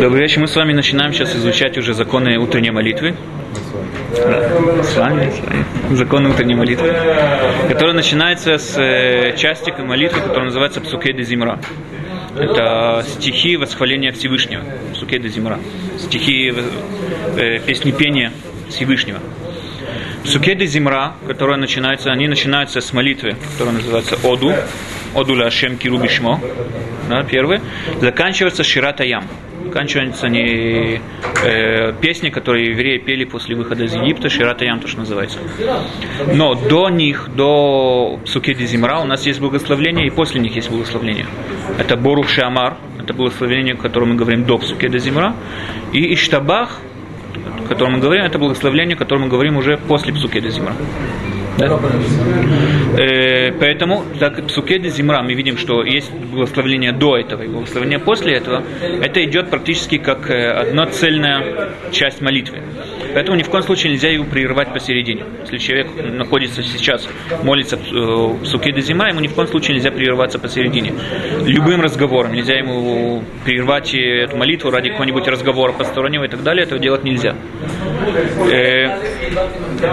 Добрый вечер. Мы с вами начинаем сейчас изучать уже законы утренней молитвы. Да, с вами, с вами. Законы утренней молитвы. Которая начинается с э, части молитвы, которая называется Псуке де Зимра. Это стихи восхваления Всевышнего. Псуке де Зимра. Стихи э, песни пения Всевышнего. Псуке де Зимра, которая начинается, они начинаются с молитвы, которая называется Оду. Оду ля Ашем Кирубишмо. Да, первый. Заканчивается Ширата Ям заканчиваются они э, песни, которые евреи пели после выхода из Египта, Ширата Ям, то, что называется. Но до них, до Сукеди Зимра, у нас есть благословление, и после них есть благословление. Это Борух Шамар, это благословение, о котором мы говорим до Сукеди Зимра, и Иштабах, о котором мы говорим, это благословление, о котором мы говорим уже после Псукеда Зимра. Да? Э, поэтому, так в Сукеде Зимра мы видим, что есть благословение до этого и благословение после этого. Это идет практически как э, одна цельная часть молитвы. Поэтому ни в коем случае нельзя его прерывать посередине. Если человек находится сейчас, молится э, Сукеде Зима, ему ни в коем случае нельзя прерываться посередине. Любым разговором. Нельзя ему прервать эту молитву ради какого-нибудь разговора постороннего и так далее. Этого делать нельзя.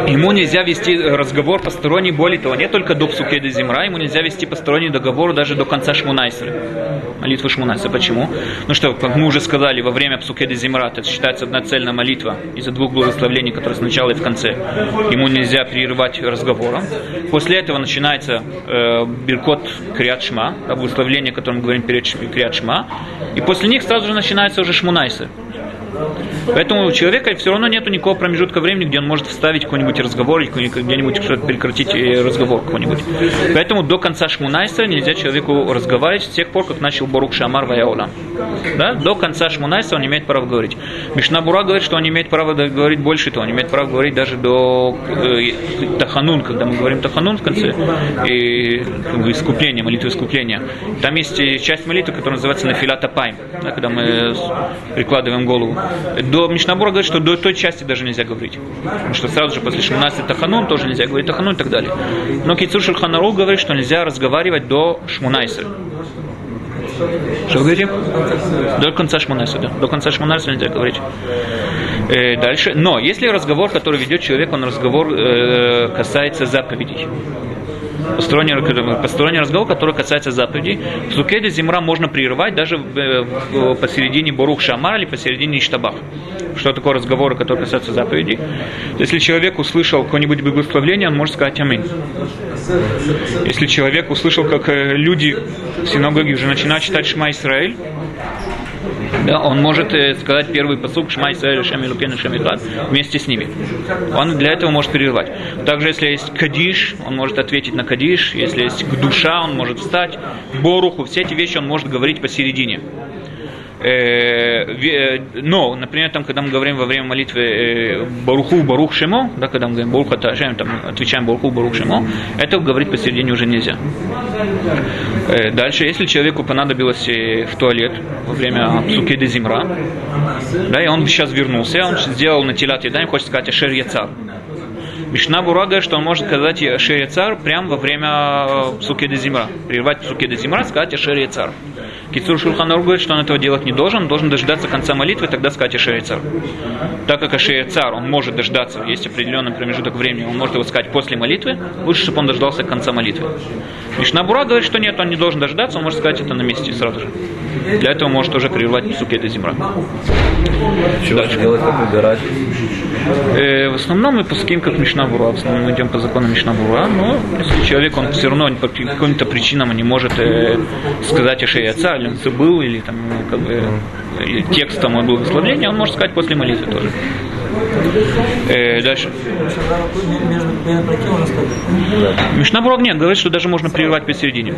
Ему нельзя вести разговор посторонний, более того, не только до Псукеда Зимра, ему нельзя вести посторонний договор даже до конца Шмунайсера. Молитвы Шмунайса. Почему? Ну что, как мы уже сказали, во время Псукеда Зимра это считается одна цельная молитва из-за двух благословлений, которые сначала и в конце. Ему нельзя прерывать разговором. После этого начинается э, Биркот Криат Шма, благословление, о котором мы говорим перед Криат Шма. И после них сразу же начинается уже Шмунайса. Поэтому у человека все равно нет никакого промежутка времени, где он может вставить какой-нибудь разговор или где-нибудь что-то прекратить э, разговор какой-нибудь. Поэтому до конца Шмунайса нельзя человеку разговаривать с тех пор, как начал Борук Шамар Ваяула. Да? До конца Шмунайса он имеет права говорить. Мишнабура говорит, что он имеет права говорить больше того, он имеет право говорить даже до э, Таханун, когда мы говорим Таханун в конце, и как бы, искупление, молитвы искупления. Там есть часть молитвы, которая называется Нафилата Пайм, да, когда мы прикладываем голову до Мишнабура говорит, что до той части даже нельзя говорить. Потому что сразу же после Шмунасы Таханун тоже нельзя говорить Таханун и так далее. Но Кицур Шульханару говорит, что нельзя разговаривать до Шмунайса. Что вы говорите? До конца Шмунайса, да. До конца Шмунайса нельзя говорить. Э, дальше. Но если разговор, который ведет человек, он разговор э, касается заповедей посторонний, посторонний разговор, который касается заповедей. В Сукеде Зимра можно прерывать даже посередине Борух Шамар или посередине Иштабах. Что такое разговоры, которые касаются заповедей? Если человек услышал какое-нибудь благословление, он может сказать Аминь. Если человек услышал, как э, люди в синагоге уже начинают читать Шма Исраиль, да, он может э, сказать первый посук Шма Исраэль Шем Илукен Шем вместе с ними. Он для этого может прерывать. Также, если есть Кадиш, он может ответить на Кадиш. Если есть душа, он может встать. Боруху, все эти вещи он может говорить посередине. Э, э, но, например, там, когда мы говорим во время молитвы э, Баруху, Барух Шимо, да, когда мы говорим Баруха Ташем, там отвечаем Баруху, Барух Шимо, это говорить посередине уже нельзя. Дальше, если человеку понадобилось в туалет во время Псуки де Зимра, да, и он сейчас вернулся, он сделал на телят едаем, хочет сказать Ашер Яцар. Мишна Бура говорит, что он может сказать Ашер Яцар прямо во время Псуки де Зимра. Прервать Псуки де Зимра, сказать Ашер Яцар. Кицур Шулханур говорит, что он этого делать не должен, он должен дождаться конца молитвы, тогда сказать Ашея Цар. Так как Ашея Цар, он может дождаться, есть определенный промежуток времени, он может его сказать после молитвы, лучше, чтобы он дождался конца молитвы. Мишнабура говорит, что нет, он не должен дождаться, он может сказать это на месте сразу же. Для этого может уже прервать сукеты зимра. Что Дальше. делать, как выбирать? Э, в основном мы пуским как Мишнабура, в основном мы идем по закону Мишнабура, но если человек, он все равно по каким-то причинам не может э, сказать Ашея Цар, или он забыл, или там, ну, как бы, или текстом он благословления, он может сказать после молитвы тоже. Э, дальше. Мишнабург нет, говорит, что даже можно прервать посередине.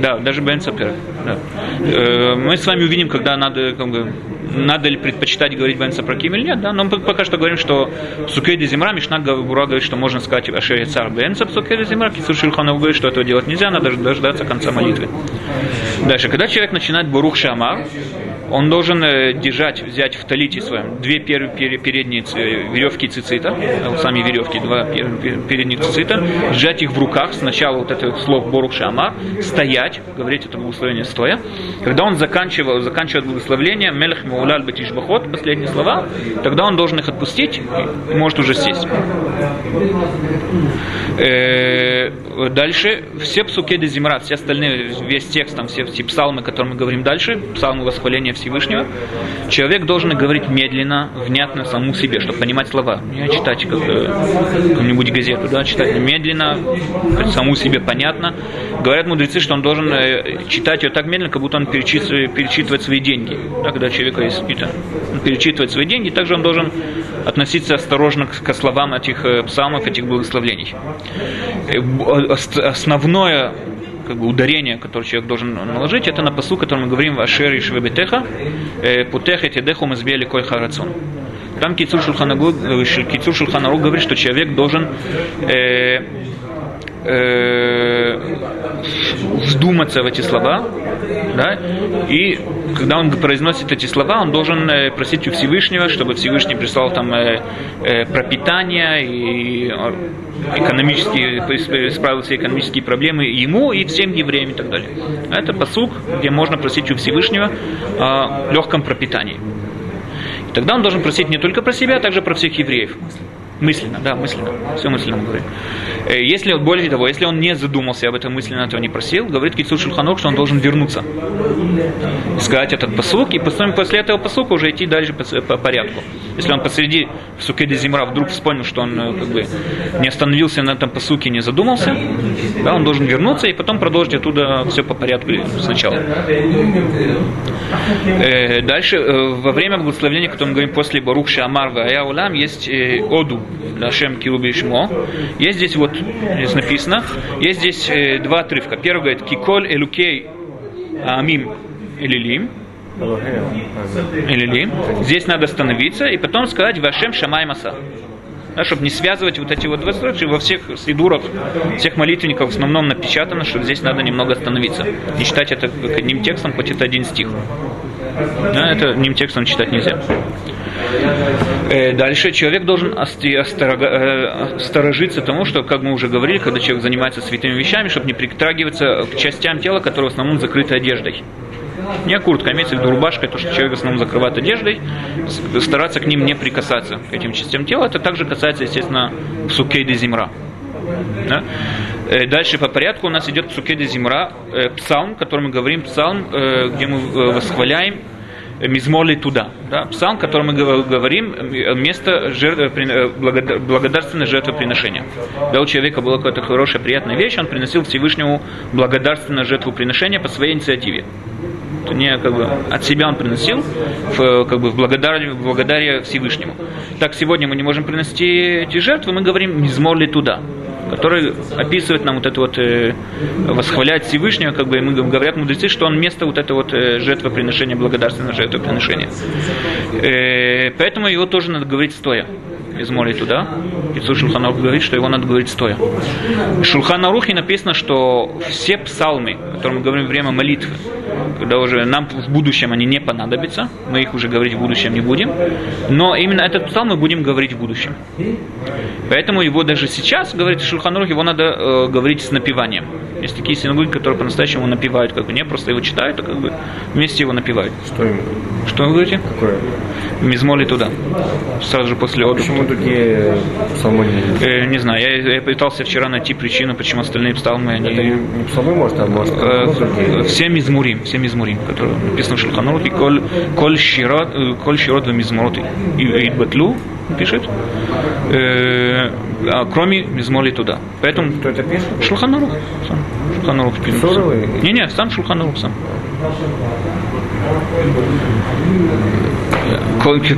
Да, даже Бен Сапер. Да. Э, мы с вами увидим, когда надо, как бы, надо ли предпочитать говорить Бен Сапраким или нет, да, но мы пока что говорим, что Сукеди Зимра, Мишна Бура говорит, что можно сказать Ашери Цар Бен Сукеди Зимра, Кисур Шильханов говорит, что этого делать нельзя, надо дождаться конца молитвы. Дальше, когда человек начинает Бурух Шамар, он должен э, держать, взять в талите своем две первые передние веревки цицита, сами веревки, два передних цицита, сжать их в руках, сначала вот это слово Борух Шамар, стоять, говорить это благословение стоя. Когда он заканчивал, заканчивает благословление, Мелех Мауляль Батишбахот, последние слова, тогда он должен их отпустить и может уже сесть. Э, дальше, все псуки де зимра, все остальные, весь текст, там, все, все псалмы, о которых мы говорим дальше, псалмы восхваления Всевышнего, человек должен говорить медленно, внятно самому себе, чтобы понимать слова. Не читать как какую-нибудь газету, да, читать медленно, самому себе понятно. Говорят мудрецы, что он должен э, читать ее так медленно, как будто он перечитывает, перечитывает свои деньги. Да, когда человек есть он перечитывает свои деньги, также он должен относиться осторожно к, словам этих э, псалмов, этих благословлений. Э, основное как бы ударение, которое человек должен наложить, это на посу, который мы говорим в Ашер и Швебетеха, Путеха Тедеху Мазбели Кой Харацон. Там Кицур Шулханарух говорит, что человек должен э, э, вдуматься в эти слова, да, и когда он произносит эти слова, он должен э, просить у Всевышнего, чтобы Всевышний прислал там э, э, пропитание и э, экономические, исправил все экономические проблемы ему и всем евреям и так далее. Это посук, где можно просить у Всевышнего о легком пропитании. И тогда он должен просить не только про себя, а также про всех евреев. Мысленно, да, мысленно. Все мысленно мы говорим. Э, если, более того, если он не задумался об этом мысленно, этого не просил, говорит Кицур Шульханок, что он должен вернуться. Сказать этот посук, и после этого посука уже идти дальше по, по порядку. Если он посреди Сукеди Зимра вдруг вспомнил, что он э, как бы не остановился на этом посуке, не задумался, да, он должен вернуться и потом продолжить оттуда все по порядку сначала. Э, дальше, во время благословения, которое мы говорим после Барух Шамар Вая Улам, есть Оду, Лашем Кируби Шмо. Есть здесь вот, здесь написано, есть здесь э, два отрывка. Первый говорит, Киколь Элукей Амим Элилим, Элилим. Здесь надо остановиться и потом сказать Вашем Шамай Маса. Да, чтобы не связывать вот эти вот два строчки, во всех сидурах, всех молитвенников в основном напечатано, что здесь надо немного остановиться. Не читать это одним текстом, хоть это один стих. Да, это одним текстом читать нельзя. Э, дальше человек должен э, сторожиться тому, что, как мы уже говорили, когда человек занимается святыми вещами, чтобы не притрагиваться к частям тела, которые в основном закрыты одеждой. Не куртка, имеется в виду рубашка, то, что человек в основном закрывает одеждой, стараться к ним не прикасаться, к этим частям тела. Это также касается, естественно, псукейды зимра. Да? Э, дальше по порядку у нас идет псукейды зимра, псалм, который мы говорим, псалм, где мы восхваляем мизмоли туда. Да? Псалм, который мы говорим, место жертвы, благодарственное жертвоприношения. Когда у человека была какая-то хорошая, приятная вещь, он приносил Всевышнему благодарственное жертвоприношение по своей инициативе. Не как бы от себя он приносил, в, как бы в благодарие, благодаря Всевышнему. Так сегодня мы не можем принести эти жертвы, мы говорим мизмоли туда который описывает нам вот это вот э, восхвалять Всевышнего, как бы мы говорят мудрецы, что он место вот это вот э, жертвоприношения, благодарственного жертвоприношения. Э, поэтому его тоже надо говорить стоя из моря туда. Ицу Шулханарух говорит, что его надо говорить стоя. В Шулханарухе написано, что все псалмы, о которых мы говорим время молитвы, когда уже нам в будущем они не понадобятся, мы их уже говорить в будущем не будем, но именно этот псалм мы будем говорить в будущем. Поэтому его даже сейчас, говорит Шульханрух, его надо э, говорить с напеванием. Есть такие синагоги, которые по-настоящему напевают, как бы не просто его читают, а как бы вместе его напевают. Что именно? Что вы говорите? Какое? Мизмоли туда. Сразу же после оду. Почему другие псалмы не э, Не знаю, я, я пытался вчера найти причину, почему остальные псалмы они... Это не псалмы, может, а может э, Все мизмурим, все мизмурим, которые написаны в Шульханрухе, коль, коль широт, э, коль широт в мизмуроты. И батлу пишет, э, а кроме Мизмоли туда. Поэтому кто это пишет? Шулханарух. Сам. Шулханарух. Суровый? Не, не, сам Шулханарух сам.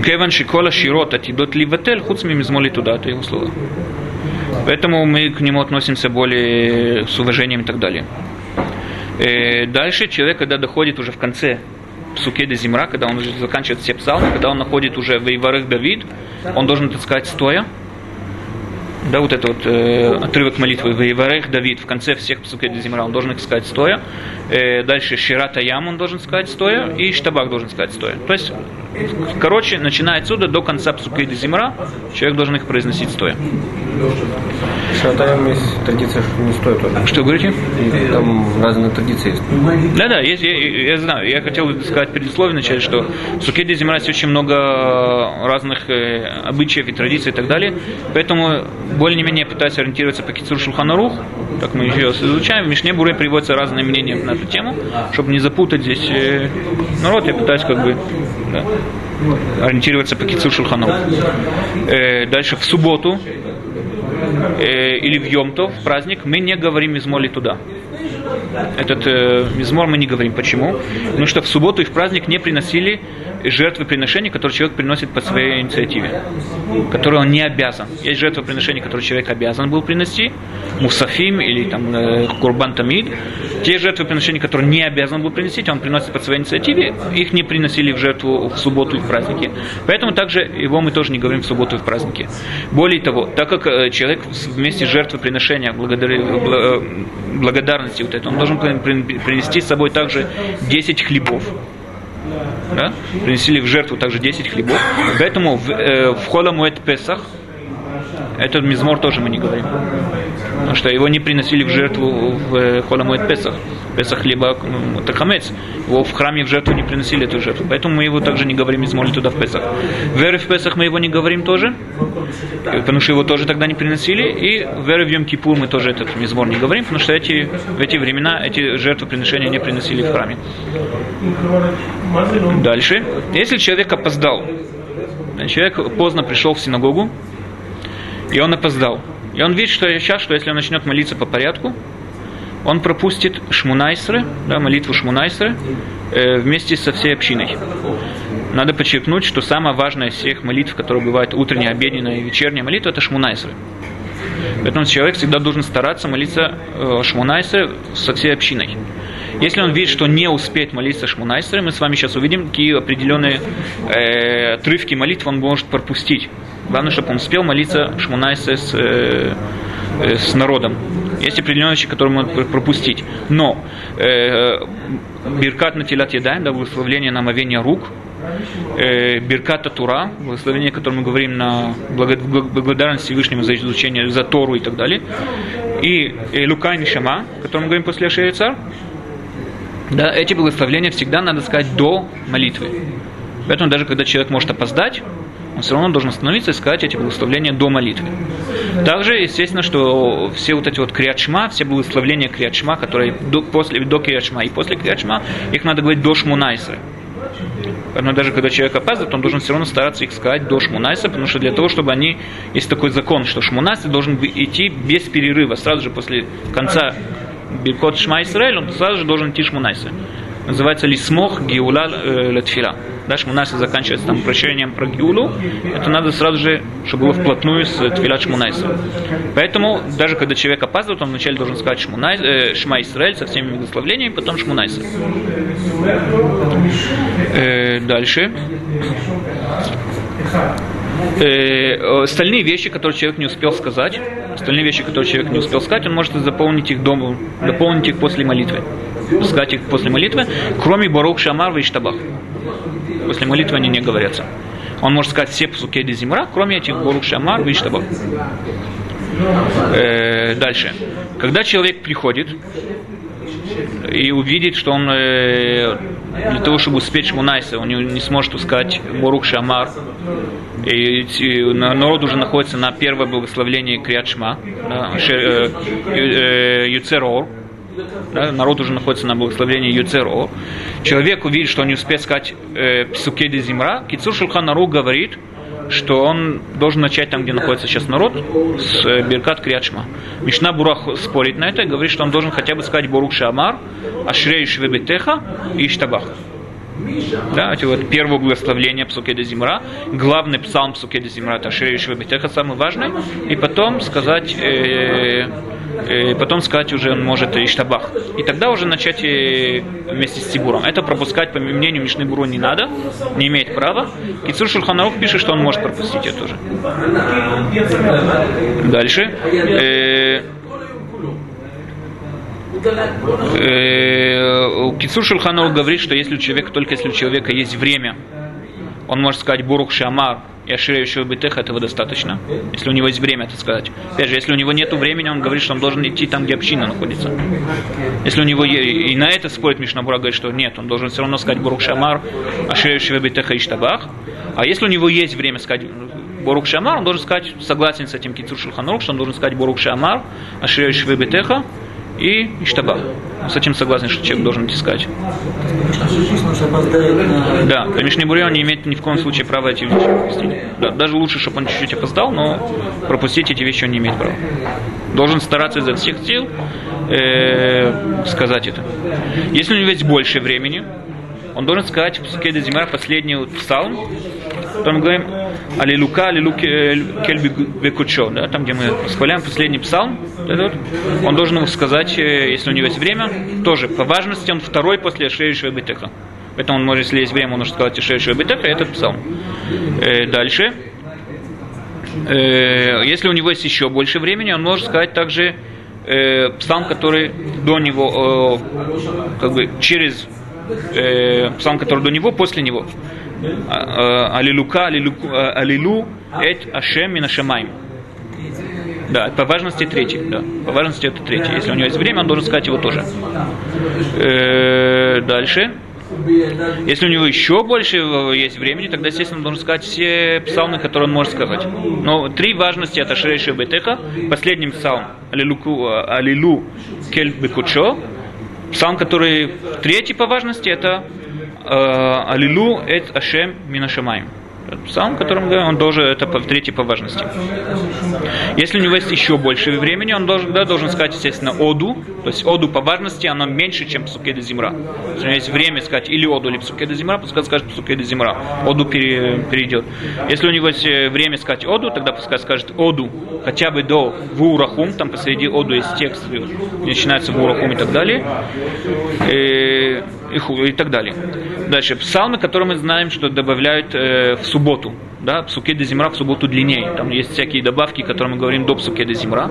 Кеван Шикола Широта Тидот Ливатель Хуцми Мизмоли туда, это его слово. Поэтому мы к нему относимся более э, с уважением и так далее. Э, дальше человек, когда доходит уже в конце Псукеда Зимра, когда он уже заканчивает все псалмы, когда он находит уже в Иварых Давид, он должен это сказать стоя. Да, вот это вот э, отрывок молитвы Ваеварех Давид в конце всех псукеда Зимра, он должен их сказать стоя. Э, дальше Ширата Ям он должен сказать стоя, и Штабак должен сказать стоя. То есть Короче, начиная отсюда до конца псукейда зимра, человек должен их произносить стоя. Шатаем есть традиция, что не стоит. Что говорите? И там разные традиции есть. Да-да, есть, я, я, знаю. Я хотел сказать предисловие вначале, что в Сукеде зимра есть очень много разных э, обычаев и традиций и так далее. Поэтому более-менее пытаюсь ориентироваться по Кицур Шулханарух, так мы ее изучаем. В Мишне Буре приводятся разные мнения на эту тему, чтобы не запутать здесь э, народ, я пытаюсь как бы да, ориентироваться по Кицур Шулханарух. Э, дальше в субботу э, или в Йомтов, в праздник, мы не говорим из моли туда. Этот э, мизмор мы не говорим. Почему? Потому что в субботу и в праздник не приносили жертвоприношения, которые человек приносит по своей инициативе, которые он не обязан. Есть жертвоприношения, которые человек обязан был принести, мусафим или там э, курбан тамид. Те жертвоприношения, которые не обязан был принести, он приносит по своей инициативе, их не приносили в жертву в субботу и в праздники. Поэтому также его мы тоже не говорим в субботу и в праздники. Более того, так как э, человек вместе с жертвоприношения благодаря, э, благодарности вот это, он должен принести с собой также 10 хлебов да, принесли в жертву также 10 хлебов. Поэтому в, э, в Холомуэт Песах этот мизмор тоже мы не говорим. Потому что его не приносили в жертву в э, Холомуэт Песах. Песах хлеба ну, это хамец. Его в храме в жертву не приносили эту жертву. Поэтому мы его также не говорим мизмор туда в Песах. Веры в Песах мы его не говорим тоже. Потому что его тоже тогда не приносили. И веры в Йом Кипур мы тоже этот мизмор не говорим. Потому что эти, в эти времена эти жертвоприношения не приносили в храме. Дальше. Если человек опоздал, человек поздно пришел в синагогу, и он опоздал. И он видит, что сейчас, что если он начнет молиться по порядку, он пропустит шмунайсры, да, молитву шмунайсры, э, вместе со всей общиной. Надо подчеркнуть, что самая важная из всех молитв, которые бывают утренняя, обеденная и вечерняя молитва, это шмунайсры. Поэтому человек всегда должен стараться молиться э, шмунайсры со всей общиной. Если он видит, что не успеет молиться Шмунайсеры, мы с вами сейчас увидим, какие определенные э, отрывки молитв он может пропустить. Главное, чтобы он успел молиться Шмунайсе с, э, э, с народом. Есть определенные вещи, которые можно пропустить. Но э, Биркат на телят едаем, да, благословление на омовение рук, э, Бирката Тура, благословение, о котором мы говорим на благодарность Всевышнему за изучение, за Тору и так далее. И э, Лукай Нишама, о котором мы говорим после Ашея Цар, да, эти благословления всегда надо сказать до молитвы. Поэтому даже когда человек может опоздать, все равно должен остановиться и сказать эти благословления до молитвы. Также, естественно, что все вот эти вот криачма, все благословления криачма, которые до, после, до криачма и после криачма, их надо говорить до шмунайсры. Но даже когда человек опаздывает, он должен все равно стараться их сказать до шмунайса, потому что для того, чтобы они... Есть такой закон, что шмунайса должен идти без перерыва, сразу же после конца Биркот Шма Исраэль, он сразу же должен идти Шмунайса. Называется Лисмох Геула э, Летфила. Да, Шмунайса заканчивается там прощением про Геулу. Это надо сразу же, чтобы было вплотную с Тфилат Шмунайса. Поэтому, даже когда человек опаздывает, он вначале должен сказать Шмунай, э, Шма Исраэль со всеми благословлениями, потом Шмунайса. Э, дальше э, остальные вещи, которые человек не успел сказать, остальные вещи, которые человек не успел сказать, он может заполнить их дома, дополнить их после молитвы. Сказать их после молитвы, кроме Барух Шамар и Иштабах. После молитвы они не говорятся. Он может сказать все псукеди зимра, кроме этих Барух Шамар и Иштабах. Э, дальше. Когда человек приходит, и увидит, что он э, для того, чтобы успеть Шмунайса, он не сможет сказать Борух Шамар. И, и народ уже находится на первое благословление Криат да, э, э, Юцерор. Да, народ уже находится на благословении Юцеро. Человек увидит, что он не успеет сказать э, Псукеди Зимра. Кицур Шулханару говорит, что он должен начать там, где находится сейчас народ, с э, Биркат Криачма. Мишна Бурах спорит на это и говорит, что он должен хотя бы сказать Борух Шамар, Ашрею Швебетеха и Иштабах. Да, это вот первое благословление Псукеда Зимра, главный псалм Псукеда Зимра, это Ашрею Швебетеха, самый важный, и потом сказать э, и потом сказать уже он может Иштабах. И тогда уже начать вместе с Тибуром. Это пропускать, по мнению Мишны Буру, не надо, не имеет права. Кицур Шульханаух пишет, что он может пропустить это уже. Дальше. Э, э, Кицур Шульханаух говорит, что если у человека, только если у человека есть время он может сказать Бурух Шамар и Аширеющего Бетеха, этого достаточно. Если у него есть время, это сказать. Опять же, если у него нет времени, он говорит, что он должен идти там, где община находится. Если у него е- и на это спорит Мишнабура, говорит, что нет, он должен все равно сказать Бурух Шамар, Аширеющего Бетеха и Штабах. А если у него есть время сказать Борух Шамар, он должен сказать, согласен с этим Кицур Шульханорух, что он должен сказать Борух Шамар, Аширеющего Бетеха и Иштабах. С этим согласен, что человек должен это сказать. Да, конечно, Буре он не имеет ни в коем случае права эти вещи пропустить. Да, даже лучше, чтобы он чуть-чуть опоздал, но пропустить эти вещи он не имеет права. Должен стараться изо всех сил э, сказать это. Если у него есть больше времени, он должен сказать в Псукеде Зимар последний псалм, там мы говорим Аллилука, Аллилу Кельби Векучо, да, там, где мы восхваляем последний псалм, этот, он должен его сказать, э, если у него есть время, тоже по важности он второй после Ашеющего Бетеха. Поэтому он может, если есть время, он может сказать Ашеющего Бетеха, этот псалм. Э, дальше. Э, если у него есть еще больше времени, он может сказать также псалм, который до него, как бы через э, псалм, который до него, после него. Алилука, алилу, алилу, эт ашем минашамайм. Да, по важности третий, да. По важности это третий. Если у него есть время, он должен сказать его тоже. Э, дальше. Если у него еще больше есть времени, тогда, естественно, он должен сказать все псалмы, которые он может сказать. Но три важности это Шерейши Бетеха, последний псалм Алилу Кель Бекучо, псалм, который третий по важности, это э, Алилу Эт Ашем Минашамаем. Псалм, которым говорим, он должен, это по, третий по важности. Если у него есть еще больше времени, он должен, да, должен сказать, естественно, оду. То есть оду по важности, оно меньше, чем псукеда зимра. Если у него есть время сказать или оду, или псукеда зимра, пускай скажет псукеда зимра. Оду пере, перейдет. Если у него есть время сказать оду, тогда пускай скажет оду хотя бы до вурахум, там посреди оду есть текст, начинается вурахум и так далее. И, и, и так далее. Дальше. Псалмы, которые мы знаем, что добавляют э, в субботу. Да, псуке де зимра в субботу длиннее. Там есть всякие добавки, которые мы говорим до псуке де зимра.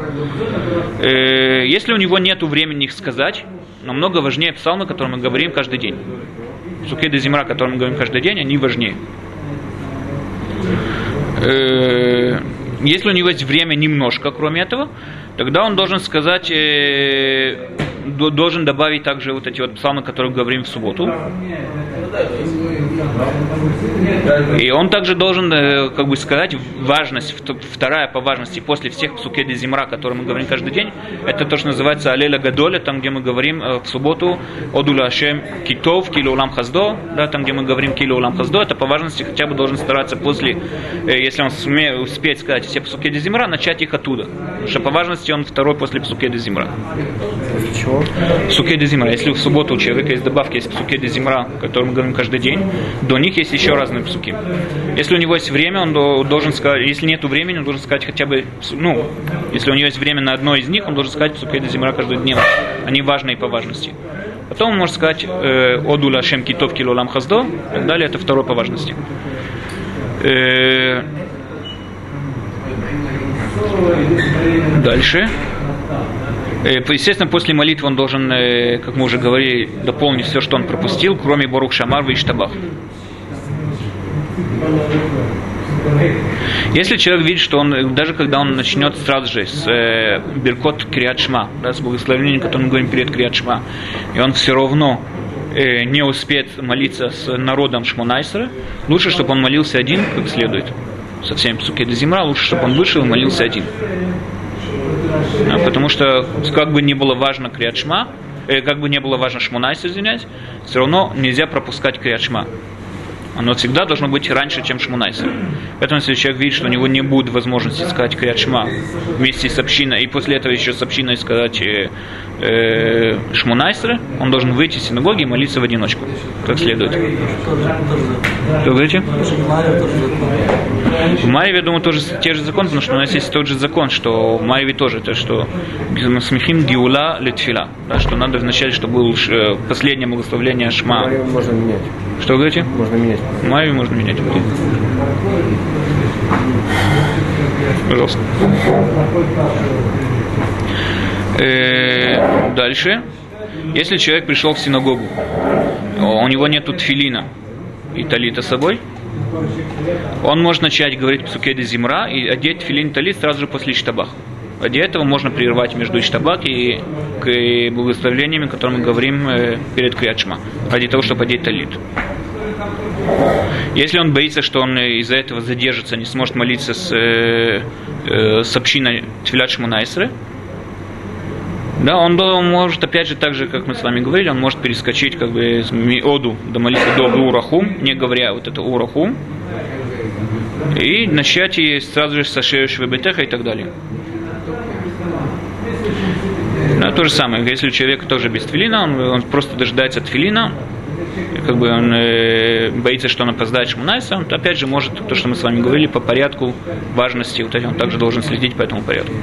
Э, если у него нет времени их сказать, намного важнее псалмы, которые мы говорим каждый день. Псуке де зимра, которые мы говорим каждый день, они важнее. Э, если у него есть время немножко, кроме этого, тогда он должен сказать, э, должен добавить также вот эти вот псалмы, которые мы говорим в субботу. Yeah. И он также должен, э, как бы сказать, важность, вторая по важности после всех псукеди зимра, которые мы говорим каждый день, это то, что называется Алеля Гадоля, там, где мы говорим э, в субботу Одула Ашем Китов, Кило Улам Хаздо, да, там, где мы говорим Кило Улам Хаздо, это по важности хотя бы должен стараться после, э, если он сумеет успеть сказать все псукеди зимра, начать их оттуда. Потому что по важности он второй после псукеди зимра. Чего? Псукеди зимра. Если в субботу у человека есть добавки, есть псукеди зимра, которые мы говорим каждый день, до них есть еще разные псуки. Если у него есть время, он должен сказать, если нет времени, он должен сказать хотя бы, ну, если у него есть время на одно из них, он должен сказать псукеди зимра каждый день. Они важные по важности. Потом он может сказать э, Одула Шем Китов Килолам Хаздо, и так далее, это второй по важности. Э, дальше. Естественно, после молитвы он должен, как мы уже говорили, дополнить все, что он пропустил, кроме Борух Шамар и Штабах. Если человек видит, что он, даже когда он начнет сразу же с э, Беркот Криадшма, да, с благословением, которое мы говорим перед Криадшма, и он все равно э, не успеет молиться с народом Шмонайсера, лучше, чтобы он молился один, как следует. Со всеми псуке Зимра, лучше, чтобы он вышел и молился один. А, потому что, как бы ни было важно Криадшма, э, как бы не было важно Шмунайс, извиняюсь, все равно нельзя пропускать Криадшма. Оно всегда должно быть раньше, чем Шмунайсер. Поэтому, если человек видит, что у него не будет возможности сказать Криат Шма вместе с общиной, и после этого еще с общиной сказать э, э, он должен выйти из синагоги и молиться в одиночку, как следует. Что говорите? В Марьеве, я думаю, тоже те же законы, потому что у нас есть тот же закон, что в Марьеве тоже, то, что смехим гиула литфила, да, что надо вначале, чтобы было э, последнее благословление Шма. Можно менять. Что говорите? Можно менять. Марию можно менять. Пожалуйста. Э, дальше. Если человек пришел в синагогу, у него нету тфилина и талита с собой, Он может начать говорить псукеды зимра и одеть филин талит сразу же после штабах. Ради этого можно прервать между штабак и к благословениями, которые мы говорим э, перед Криачма, ради того, чтобы одеть талит. Если он боится, что он из-за этого задержится, не сможет молиться с, э, э, с общиной Тфилят Шмунайсры, да, он может, опять же, так же, как мы с вами говорили, он может перескочить как бы из Оду до молитвы до Урахум, не говоря вот это Урахум, и начать и сразу же со Шевебетеха и так далее. То же самое, если у человека тоже без твилина, он, он просто дожидается твилина, как бы он э, боится, что он опоздает Шмунайса, он опять же может, то, что мы с вами говорили, по порядку важности, вот он также должен следить по этому порядку.